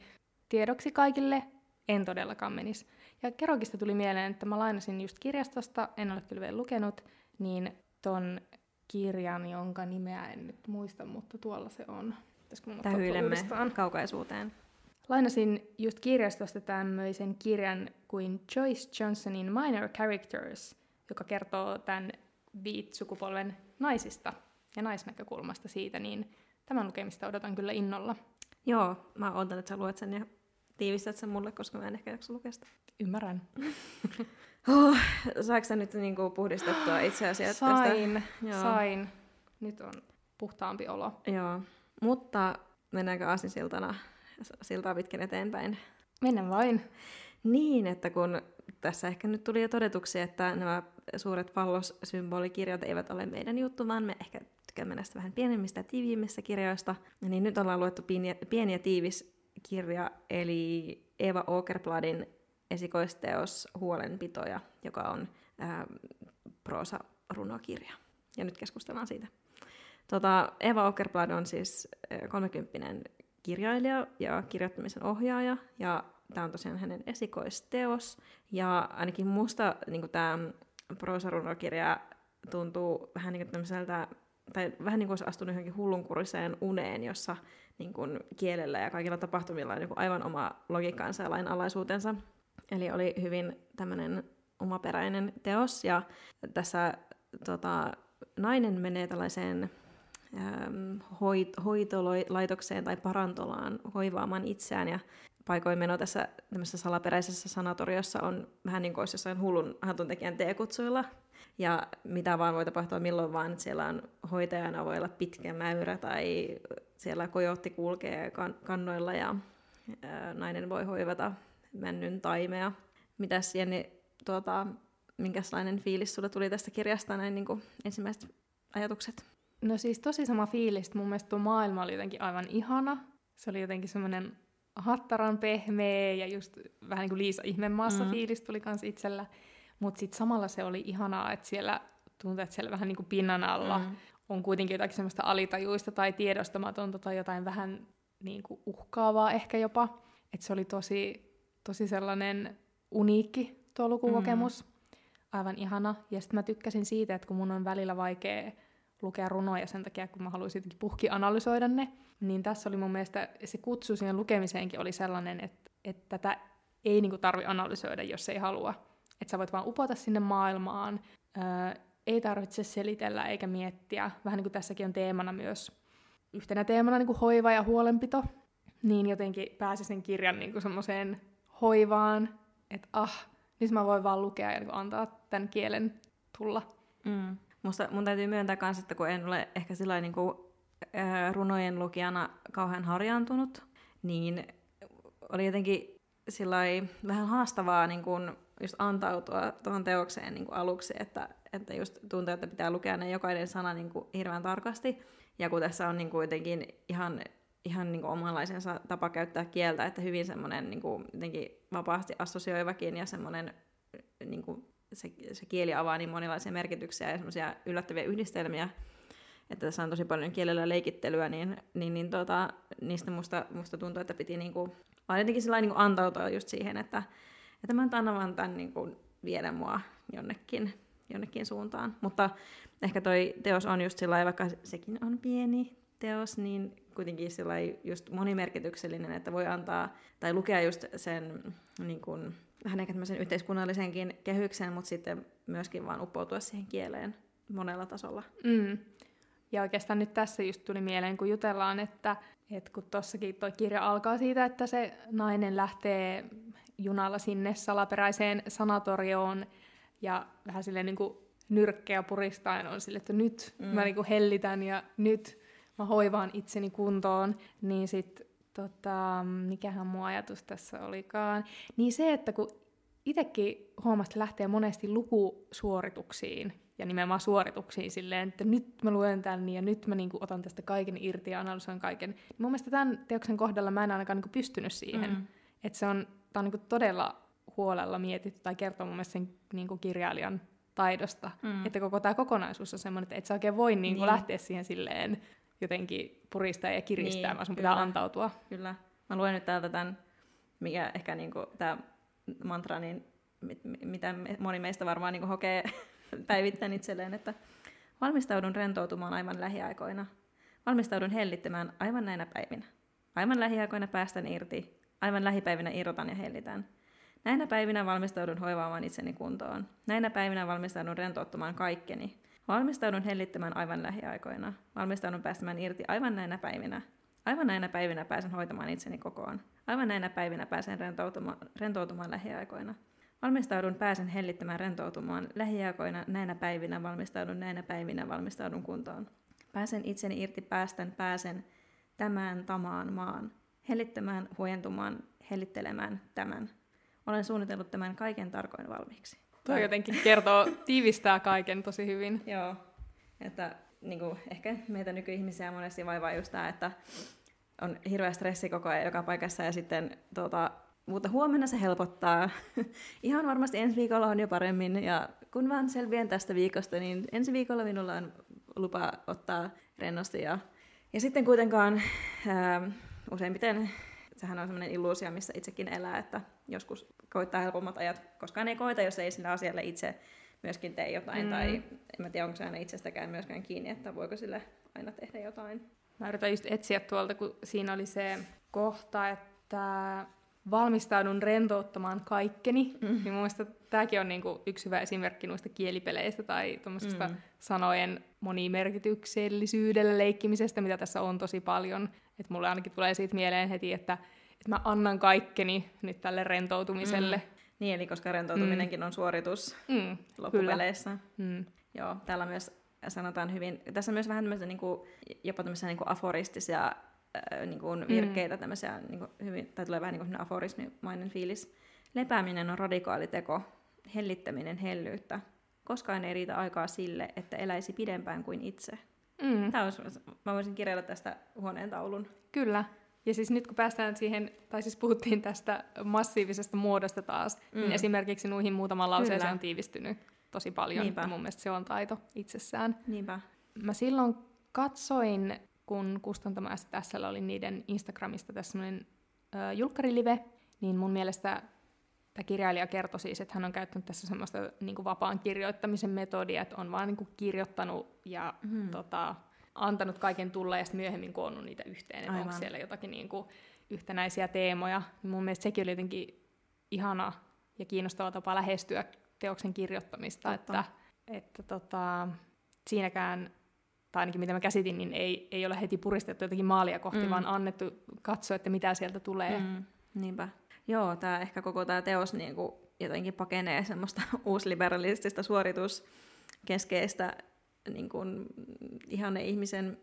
tiedoksi kaikille, en todellakaan menisi. Ja Kerouacista tuli mieleen, että mä lainasin just kirjastosta, en ole kyllä vielä lukenut, niin ton kirjan, jonka nimeä en nyt muista, mutta tuolla se on. Tähyilemme kaukaisuuteen. Lainasin just kirjastosta tämmöisen kirjan kuin Joyce Johnsonin Minor Characters, joka kertoo tämän Beat-sukupolven naisista ja naisnäkökulmasta siitä, niin tämän lukemista odotan kyllä innolla. Joo, mä odotan, että sä luet sen ja tiivistät sen mulle, koska mä en ehkä jaksa lukea sitä. Ymmärrän. (laughs) Oh, saanko sä nyt niinku puhdistettua itse asiassa tästä? Sain, Joo. sain. Nyt on puhtaampi olo. Joo, mutta mennäänkö aasinsiltana siltaa pitkin eteenpäin? Mennään vain. Niin, että kun tässä ehkä nyt tuli jo todetuksi, että nämä suuret pallossymbolikirjat eivät ole meidän juttu, vaan me ehkä tykkäämme näistä vähän pienemmistä ja tiiviimmistä kirjoista. Niin nyt ollaan luettu pieni, pieni ja tiivis kirja, eli Eva Åkerbladin esikoisteos Huolenpitoja, joka on ää, proosa-runokirja. Ja nyt keskustellaan siitä. Tota, Eva Åkerblad on siis ää, 30 kirjailija ja kirjoittamisen ohjaaja, ja tämä on tosiaan hänen esikoisteos. Ja ainakin musta niin tämä proosarunokirja tuntuu vähän niin kuin tai vähän niin kuin olisi astunut johonkin hullunkuriseen uneen, jossa niin kuin kielellä ja kaikilla tapahtumilla on kuin aivan oma logiikkansa ja lainalaisuutensa. Eli oli hyvin tämmöinen omaperäinen teos, ja tässä tota, nainen menee tällaiseen äm, hoit, hoitolaitokseen tai parantolaan hoivaamaan itseään, ja paikoin meno tässä salaperäisessä sanatoriossa on vähän niin kuin olisi jossain hullun hatuntekijän teekutsuilla, ja mitä vaan voi tapahtua milloin vaan, että siellä on hoitajana voi olla pitkä mäyrä tai siellä kojotti kulkee kan- kannoilla ja ää, nainen voi hoivata männyn taimea. Mitäs Jenni, tuota, minkälainen fiilis sulle tuli tästä kirjasta näin niin kuin ensimmäiset ajatukset? No siis tosi sama fiilis. Mun mielestä tuo maailma oli jotenkin aivan ihana. Se oli jotenkin semmoinen hattaran pehmeä ja just vähän niin kuin Liisa Ihmemaassa. Mm. fiilis tuli kans itsellä. Mutta sitten samalla se oli ihanaa, että siellä tuntuu, että siellä vähän niin kuin pinnan alla mm. on kuitenkin jotakin semmoista alitajuista tai tiedostamatonta tai jotain vähän niin kuin uhkaavaa ehkä jopa. Että se oli tosi, tosi sellainen uniikki tuo lukukokemus. Mm. Aivan ihana. Ja sitten mä tykkäsin siitä, että kun mun on välillä vaikea lukea runoja sen takia, kun mä haluaisin jotenkin puhki analysoida ne, niin tässä oli mun mielestä se kutsu siihen lukemiseenkin oli sellainen, että, että tätä ei niinku tarvi analysoida, jos ei halua. Että sä voit vaan upota sinne maailmaan, öö, ei tarvitse selitellä eikä miettiä. Vähän niin kuin tässäkin on teemana myös, yhtenä teemana niin kuin hoiva ja huolenpito, niin jotenkin pääsi sen kirjan niin kuin semmoiseen hoivaan, että ah, nyt mä voin vaan lukea ja niin antaa tämän kielen tulla. Mm. Musta, mun täytyy myöntää myös, että kun en ole ehkä sillä niin kuin, ää, runojen lukijana kauhean harjaantunut, niin oli jotenkin sillai vähän haastavaa niin kuin just antautua tuohon teokseen niin kuin aluksi, että, että just tuntuu, että pitää lukea ne jokainen sana niin kuin hirveän tarkasti. Ja kun tässä on niin kuin jotenkin ihan, ihan niin kuin omanlaisensa tapa käyttää kieltä, että hyvin semmoinen niin kuin jotenkin vapaasti assosioivakin ja semmoinen niin kuin se, se kieli avaa niin monilaisia merkityksiä ja semmoisia yllättäviä yhdistelmiä, että tässä on tosi paljon kielellä leikittelyä, niin, niin, niin tota, niistä musta, musta tuntuu, että piti niinku, vaan jotenkin sillä niinku antautua just siihen, että, että mä nyt annan vaan tämän niinku viedä mua jonnekin, jonnekin suuntaan. Mutta ehkä toi teos on just sillä vaikka sekin on pieni teos, niin kuitenkin sillä just monimerkityksellinen, että voi antaa tai lukea just sen niin kuin, vähän ehkä tämmöisen yhteiskunnallisenkin kehyksen, mutta sitten myöskin vaan uppoutua siihen kieleen monella tasolla. Mm. Ja oikeastaan nyt tässä just tuli mieleen, kun jutellaan, että, että kun tuossakin tuo kirja alkaa siitä, että se nainen lähtee junalla sinne salaperäiseen sanatorioon ja vähän silleen niin kuin nyrkkeä puristaen on sille, että nyt mm. mä niin kuin hellitän ja nyt mä hoivaan itseni kuntoon, niin sit tota, mikähän mun ajatus tässä olikaan, niin se, että kun itsekin huomasta lähtee monesti lukusuorituksiin, ja nimenomaan suorituksiin silleen, että nyt mä luen tän ja nyt mä niinku otan tästä kaiken irti ja analysoin kaiken. Niin mun mielestä tämän teoksen kohdalla mä en ainakaan niinku pystynyt siihen. Mm. Että se on, tää on niinku todella huolella mietitty tai kertoo mun mielestä sen niinku kirjailijan taidosta. Mm. Että koko tämä kokonaisuus on semmoinen, että et sä oikein voi niinku niin. lähteä siihen silleen jotenkin puristaa ja kiristää, niin, vaan sun kyllä. pitää antautua. Kyllä. Mä luen nyt täältä tämän, mikä ehkä niinku, tämä mantra, niin mit, mitä moni meistä varmaan niinku hokee (laughs) päivittäin itselleen, että valmistaudun rentoutumaan aivan lähiaikoina. Valmistaudun hellittämään aivan näinä päivinä. Aivan lähiaikoina päästän irti. Aivan lähipäivinä irrotan ja hellitän. Näinä päivinä valmistaudun hoivaamaan itseni kuntoon. Näinä päivinä valmistaudun rentouttamaan kaikkeni. Valmistaudun hellittämään aivan lähiaikoina. Valmistaudun päästämään irti aivan näinä päivinä. Aivan näinä päivinä pääsen hoitamaan itseni kokoon. Aivan näinä päivinä pääsen rentoutumaan, rentoutumaan lähiaikoina. Valmistaudun, pääsen hellittämään rentoutumaan. Lähiaikoina näinä päivinä valmistaudun, näinä päivinä valmistaudun kuntoon. Pääsen itseni irti päästän, pääsen tämän tamaan maan. Hellittämään, huojentumaan, hellittelemään tämän. Olen suunnitellut tämän kaiken tarkoin valmiiksi. Tuo jotenkin kertoo, tiivistää kaiken tosi hyvin. (laughs) Joo, että niin kuin, ehkä meitä nykyihmisiä monesti vaivaa just tämä, että on hirveä stressi koko ajan joka paikassa ja sitten tuota, mutta huomenna se helpottaa. (laughs) Ihan varmasti ensi viikolla on jo paremmin ja kun vaan selviän tästä viikosta, niin ensi viikolla minulla on lupa ottaa rennosti. Ja, ja sitten kuitenkaan ää, useimmiten sehän on sellainen illuusio, missä itsekin elää, että joskus koittaa helpommat ajat. Koskaan ei koita, jos ei sille asialle itse myöskin tee jotain, mm. tai en mä tiedä, onko se aina itsestäkään myöskään kiinni, että voiko sille aina tehdä jotain. Mä yritän just etsiä tuolta, kun siinä oli se kohta, että valmistaudun rentouttamaan kaikkeni, mm. niin mun mielestä tämäkin on niinku yksi hyvä esimerkki noista kielipeleistä tai tuommoisesta mm. sanojen monimerkityksellisyydellä leikkimisestä, mitä tässä on tosi paljon. Et mulle ainakin tulee siitä mieleen heti, että, että mä annan kaikkeni nyt tälle rentoutumiselle. Mm. Niin, eli koska rentoutuminenkin mm. on suoritus mm, loppupeleissä. Mm. Joo, täällä myös sanotaan hyvin, tässä on myös vähän tämmöisiä niin kuin, jopa tämmöisiä niin kuin aforistisia äh, niin kuin virkkeitä, mm. tämmöisiä, niin kuin hyvin, tai tulee vähän niin kuin aforismimainen fiilis. Lepääminen on radikaali teko, hellittäminen hellyyttä. Koskaan ei riitä aikaa sille, että eläisi pidempään kuin itse. Mm. Tämä olisi, mä voisin kirjailla tästä huoneen taulun. Kyllä. Ja siis nyt kun päästään siihen, tai siis puhuttiin tästä massiivisesta muodosta taas, niin mm. niin esimerkiksi nuihin muutaman lauseeseen on tiivistynyt tosi paljon. Niinpä. Mun mielestä se on taito itsessään. Niinpä. Mä silloin katsoin kun Kustantamo STSL oli niiden Instagramista tässä semmoinen julkkarilive, niin mun mielestä tämä kirjailija kertoi siis, että hän on käyttänyt tässä semmoista niin kuin vapaan kirjoittamisen metodia, että on vaan niin kuin kirjoittanut ja mm. tota, antanut kaiken tulla ja sitten myöhemmin koonnut niitä yhteen, että onko siellä jotakin niin kuin yhtenäisiä teemoja. Niin mun mielestä sekin oli jotenkin ihana ja kiinnostava tapa lähestyä teoksen kirjoittamista, Totta. että, että tota, siinäkään tai ainakin mitä mä käsitin, niin ei, ei ole heti puristettu jotenkin maalia kohti, mm. vaan annettu katsoa, että mitä sieltä tulee. Mm. Niinpä. Joo, tämä ehkä koko tämä teos niin kuin jotenkin pakenee semmoista (laughs) uusliberalistista suorituskeskeistä niin kuin, ihan ihmisen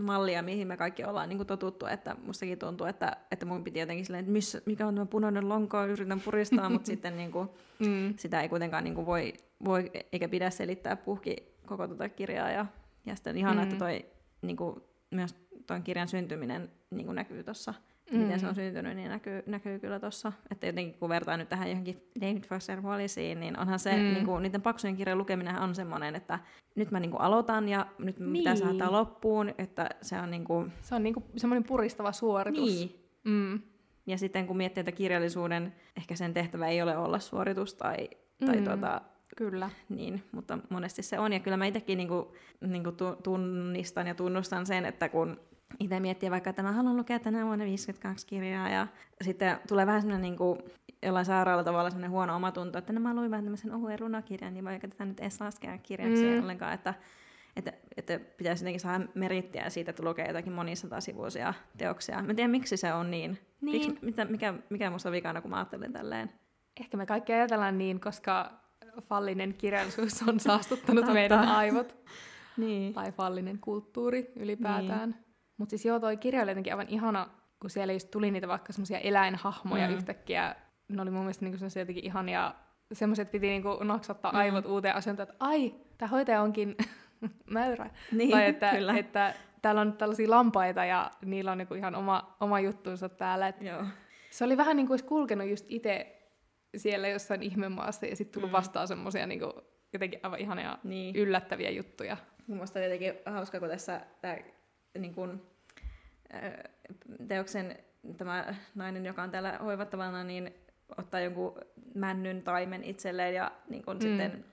mallia, mihin me kaikki ollaan niin kuin totuttu, että mustakin tuntuu, että, että mun piti jotenkin silleen, että missä, mikä on tämä punainen lanka, yritän puristaa, mutta (laughs) sitten niin kuin, mm. sitä ei kuitenkaan niin kuin voi, voi eikä pidä selittää puhki koko tuota kirjaa ja ja sitten ihana, mm. että toi, niin kuin, myös tuon kirjan syntyminen niin kuin näkyy tuossa, mm. miten se on syntynyt, niin näkyy, näkyy kyllä tuossa. Että jotenkin kun vertaa nyt tähän johonkin David Foster Wallaceen, niin onhan se, mm. niin kuin, niiden paksujen kirjan lukeminen on semmoinen, että nyt mä niin kuin aloitan ja nyt niin. pitää saattaa loppuun, että se on niin kuin... Se on niin kuin semmoinen puristava suoritus. Niin. Mm. Ja sitten kun miettii, että kirjallisuuden ehkä sen tehtävä ei ole olla suoritus tai, tai mm. tuota, Kyllä. Niin, mutta monesti se on. Ja kyllä mä itsekin niinku, niinku tunnistan ja tunnustan sen, että kun itse miettii vaikka, että mä haluan lukea tänä vuonna 52 kirjaa, ja sitten tulee vähän semmoinen niinku, jollain sairaalla tavalla semmoinen huono omatunto, että no mä luin vähän tämmöisen ohuen runokirjan, niin vaikka tätä nyt edes laskea kirjaksi mm. ollenkaan, että että, että pitäisi jotenkin saada merittiä siitä, että lukee jotakin monisatasivuisia teoksia. Mä en tiedä, miksi se on niin. Niin. Miksi, mitä, mikä, mikä musta on vikana, kun mä ajattelen tälleen. Ehkä me kaikki ajatellaan niin, koska fallinen kirjallisuus on saastuttanut meidän aivot. Niin. Tai fallinen kulttuuri ylipäätään. Niin. Mutta siis joo, toi kirja oli jotenkin aivan ihana, kun siellä just tuli niitä vaikka semmoisia eläinhahmoja Mm. yhtäkkiä. Ne oli mun mielestä niinku semmoisia jotenkin ihania, semmoiset piti niinku naksattaa Mm. aivot uuteen asentoon, että ai, tämä hoitaja onkin (laughs) mäyrä. Niin, tai että, kyllä. että täällä on tällaisia lampaita ja niillä on niinku ihan oma, oma juttuunsa täällä. Et Joo. se oli vähän niin kuin olisi kulkenut just itse siellä jossain ihmemaassa ja sitten tullut Mm. vastaan semmoisia niinku jotenkin aivan ihania Niin. yllättäviä juttuja. Mun mielestä jotenkin hauska, kun tässä tämä niin kun, ää, teoksen tämä nainen, joka on täällä hoivattavana, niin ottaa jonkun männyn taimen itselleen ja niin kun Mm. sitten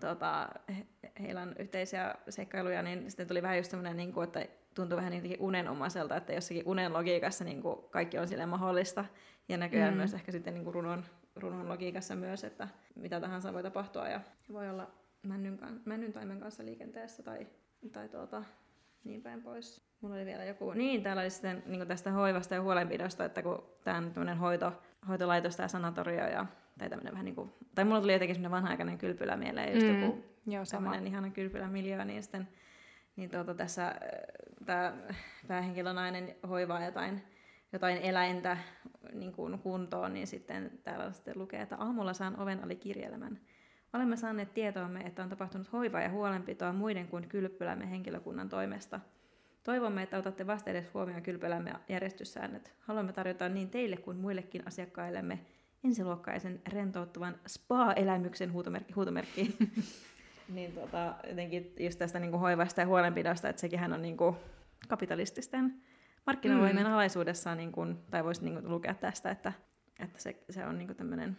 tota, he, heillä on yhteisiä seikkailuja, niin sitten tuli vähän just semmoinen, niin kuin, että tuntui vähän jotenkin unenomaiselta, että jossakin unen logiikassa niin kuin kaikki on sille mahdollista. Ja näköjään Mm. myös ehkä sitten niin kuin runon, runon logiikassa myös, että mitä tahansa voi tapahtua ja voi olla männyn, männyn taimen kanssa liikenteessä tai, tai tuota, niin päin pois. Mulla oli vielä joku, niin täällä oli sitten niin tästä hoivasta ja huolenpidosta, että kun tämä on tämmöinen hoito, hoitolaitos tai sanatorio ja tai tämmöinen vähän niin kuin, tai mulla tuli jotenkin semmoinen vanha-aikainen kylpylä mieleen, just Mm. joku Joo, tämmöinen ihana kylpylä miljoona, niin sitten niin tuota, tässä tämä päähenkilönainen hoivaa jotain, jotain eläintä niin kuin kuntoon, niin sitten täällä sitten lukee, että aamulla saan oven ali kirjelmän. Olemme saaneet tietoamme, että on tapahtunut hoivaa ja huolenpitoa muiden kuin kylpylämme henkilökunnan toimesta. Toivomme, että otatte vasta edes huomioon kylpylämme järjestyssäännöt. Haluamme tarjota niin teille kuin muillekin asiakkaillemme ensiluokkaisen rentouttavan spa-elämyksen huutomerkki. huutomerkki. (laughs) niin tota, jotenkin just tästä niin kuin hoivasta ja huolenpidosta, että sekin on niin kuin kapitalististen markkinavoimien Mm. alaisuudessa, niin kuin, tai voisi niin kuin lukea tästä, että, että se, se on niin kuin tämmöinen,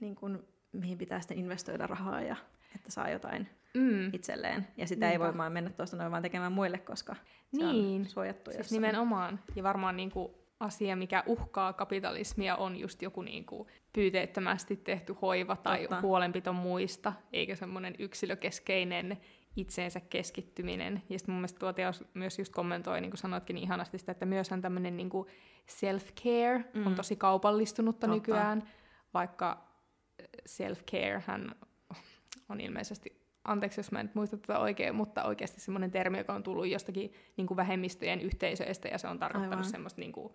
niin kuin, mihin pitää sitten investoida rahaa ja että saa jotain Mm. itselleen. Ja sitä ei Niinpä. voi vaan mennä tuosta noin vaan tekemään muille, koska se Niin. on suojattu Siis jossain. nimenomaan. Ja varmaan niinku asia, mikä uhkaa kapitalismia, on just joku niinku pyyteettömästi tehty hoiva tai Totta. huolenpito muista, eikä semmoinen yksilökeskeinen itseensä keskittyminen. Ja sitten mun mielestä tuo teos myös just kommentoi, niin kuin sanoitkin niin ihanasti sitä, että myöshän tämmöinen niinku self-care mm. on tosi kaupallistunutta Totta. nykyään, vaikka self-care hän on ilmeisesti anteeksi jos mä en nyt muista tätä oikein, mutta oikeasti semmoinen termi, joka on tullut jostakin niin kuin vähemmistöjen yhteisöistä, ja se on tarkoittanut Aivan. semmoista niin kuin,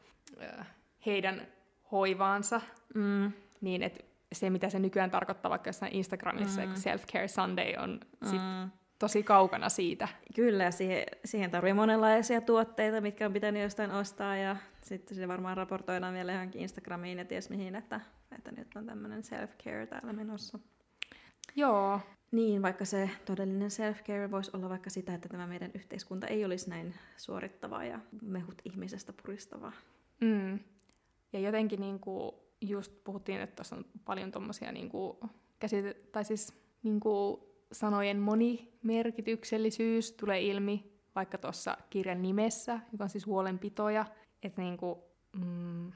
heidän hoivaansa, Mm, niin että se, mitä se nykyään tarkoittaa vaikka jossain Instagramissa, mm. Self-Care Sunday on sit mm. tosi kaukana siitä. Kyllä, siihen, siihen tarvii monenlaisia tuotteita, mitkä on pitänyt jostain ostaa, ja sitten se varmaan raportoidaan vielä johonkin Instagramiin ja ties mihin, että, että nyt on tämmöinen self-care täällä menossa. Joo, Niin, vaikka se todellinen self-care voisi olla vaikka sitä, että tämä meidän yhteiskunta ei olisi näin suorittavaa ja mehut ihmisestä puristavaa. mm. ja jotenkin niin kuin just puhuttiin, että tuossa on paljon tuommoisia niin käsite- tai siis niin kuin sanojen monimerkityksellisyys tulee ilmi vaikka tuossa kirjan nimessä, joka on siis huolenpitoja, että niin kuin, mm,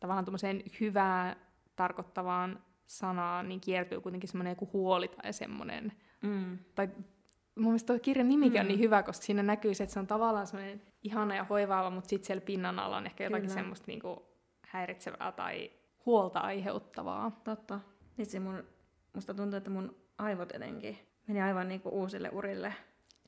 tavallaan tuommoiseen hyvää tarkoittavaan sanaan niin kiertyy kuitenkin semmoinen joku huoli tai semmoinen, Mm. tai mun mielestä tuo kirjan nimikin mm. on niin hyvä, koska siinä näkyy se, että se on tavallaan semmoinen ihana ja hoivaava, mutta sitten siellä pinnan alla on ehkä jotakin Kyllä. semmoista niinku häiritsevää tai huolta aiheuttavaa. Totta. Itse mun, musta tuntuu, että mun aivot jotenkin meni aivan niinku uusille urille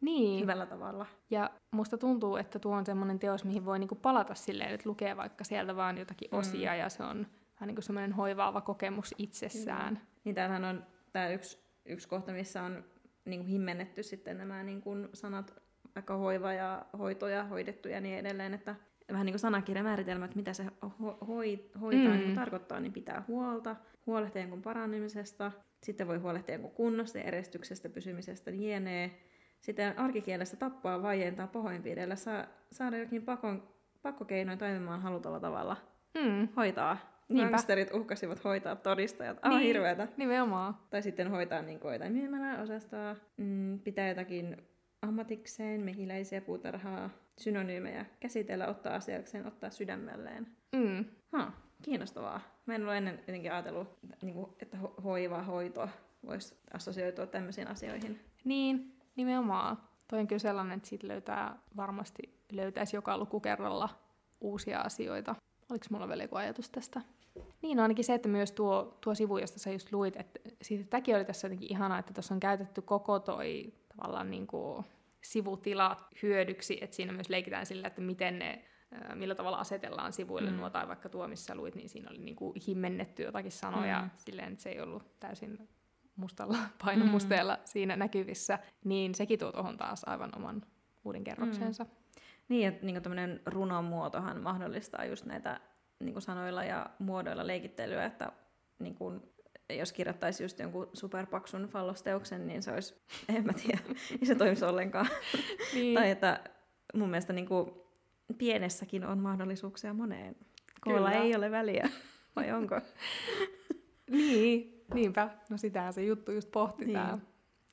Niin, hyvällä tavalla. ja musta tuntuu, että tuo on semmoinen teos, mihin voi niinku palata silleen, että lukee vaikka sieltä vaan jotakin Mm. osia, ja se on vähän niin kuin semmoinen hoivaava kokemus itsessään. Niin täällähän on tämä yksi, yksi kohta, missä on niinku himmennetty sitten nämä niinku sanat, vaikka hoiva ja hoito ja hoidettu ja niin edelleen, että vähän niin kuin sanakirjamääritelmä, että mitä se ho- hoi, hoitaa Mm. mm. niin tarkoittaa, niin pitää huolta, huolehtia jonkun parannemisesta, sitten voi huolehtia jonkun kunnosta ja eristyksestä, pysymisestä, jenee. Sitten arkikielessä tappaa, vaientaa, pahoinpidellä, saa, saada jokin pakon, pakkokeinoin toimimaan halutulla tavalla. Mm, Hoitaa. Niinpä. Gangsterit uhkasivat hoitaa todistajat. Ah, Niin. hirveätä. nimenomaan. Tai sitten hoitaa niin kuin jotain myymäläosastoa, mm, pitää jotakin ammatikseen, mehiläisiä, puutarhaa, synonyymejä, käsitellä, ottaa asiakseen, ottaa sydämelleen. Mm. Ha, kiinnostavaa. Mä en ole ennen jotenkin ajatellut, niin kuin, että ho- hoiva, hoito voisi assosioitua tämmöisiin asioihin. Niin, nimenomaan. Toi on kyllä sellainen, että siitä löytää, varmasti löytäisi joka lukukerralla uusia asioita. Oliko mulla vielä joku ajatus tästä? Niin, no ainakin se, että myös tuo, tuo sivu, josta sä just luit, että siitä tämäkin oli tässä jotenkin ihanaa, että tuossa on käytetty koko toi tavallaan niin kuin sivutila hyödyksi, että siinä myös leikitään sillä, että miten ne, millä tavalla asetellaan sivuille mm. nuo, tai vaikka tuo, missä luit, niin siinä oli niin kuin himmennetty jotakin sanoja mm. silleen, että se ei ollut täysin mustalla (laughs) painumusteella mm. siinä näkyvissä, niin sekin tuo tuohon taas aivan oman uuden kerroksensa. Mm. Niin, että niin tämmöinen runomuotohan mahdollistaa just näitä niin kuin sanoilla ja muodoilla leikittelyä, että niin kuin, jos kirjoittaisi just jonkun superpaksun fallosteoksen, niin se olisi, (laughs) en mä tiedä, ei se toimisi ollenkaan. (laughs) niin. tai että mun mielestä niin kuin, pienessäkin on mahdollisuuksia moneen. Koolla ei ole väliä, vai onko? niin, niinpä. No sitähän se juttu just pohti niin. tämä,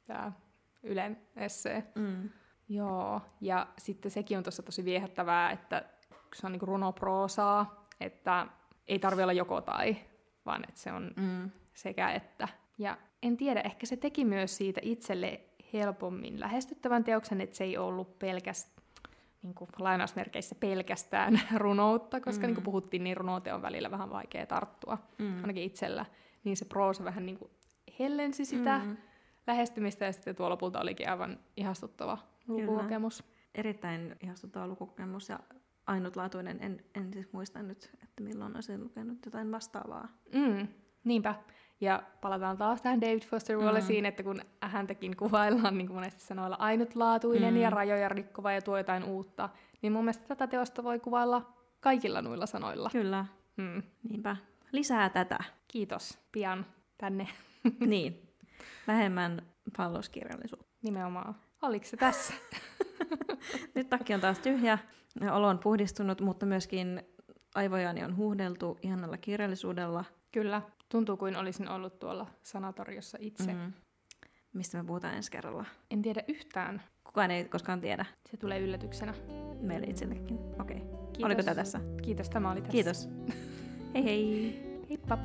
tämä Ylen essee. Mm. Joo, ja sitten sekin on tuossa tosi viehättävää, että se on niinku runoproosaa, että ei tarvi olla joko tai, vaan että se on mm. sekä että. Ja en tiedä, ehkä se teki myös siitä itselle helpommin lähestyttävän teoksen, että se ei ollut pelkästään niin kuin lainausmerkeissä pelkästään (laughs) runoutta, koska mm. niin kuin puhuttiin, niin runouteen on välillä vähän vaikea tarttua, mm. ainakin itsellä. Niin se proosa vähän niin kuin hellensi sitä mm. lähestymistä, ja sitten tuo lopulta olikin aivan ihastuttava lukukokemus. Kyllä. Erittäin ihastuttava lukukokemus, ja ainutlaatuinen. En, en siis muista nyt, että milloin olisin lukenut jotain vastaavaa. Mm, niinpä. Ja palataan taas tähän David Foster Wallaceen, mm. että kun häntäkin kuvaillaan niin kuin monesti sanoilla ainutlaatuinen mm. ja rajoja rikkova ja tuo jotain uutta, niin mun mielestä tätä teosta voi kuvailla kaikilla noilla sanoilla. Kyllä. Mm. Niinpä. Lisää tätä. Kiitos. Pian tänne. (laughs) niin. Vähemmän palloskirjallisuutta. Nimenomaan. Oliko se tässä? (laughs) Nyt takki on taas tyhjä, olo on puhdistunut, mutta myöskin aivojani on huuhdeltu ihanalla kirjallisuudella. Kyllä, tuntuu kuin olisin ollut tuolla sanatoriossa itse. Mm. Mistä me puhutaan ensi kerralla? En tiedä yhtään. Kukaan ei koskaan tiedä. Se tulee yllätyksenä. Meille itsellekin. Okei. Okay. Oliko tämä tässä? Kiitos, tämä oli tässä. Kiitos. (laughs) Hei hei. Heippa.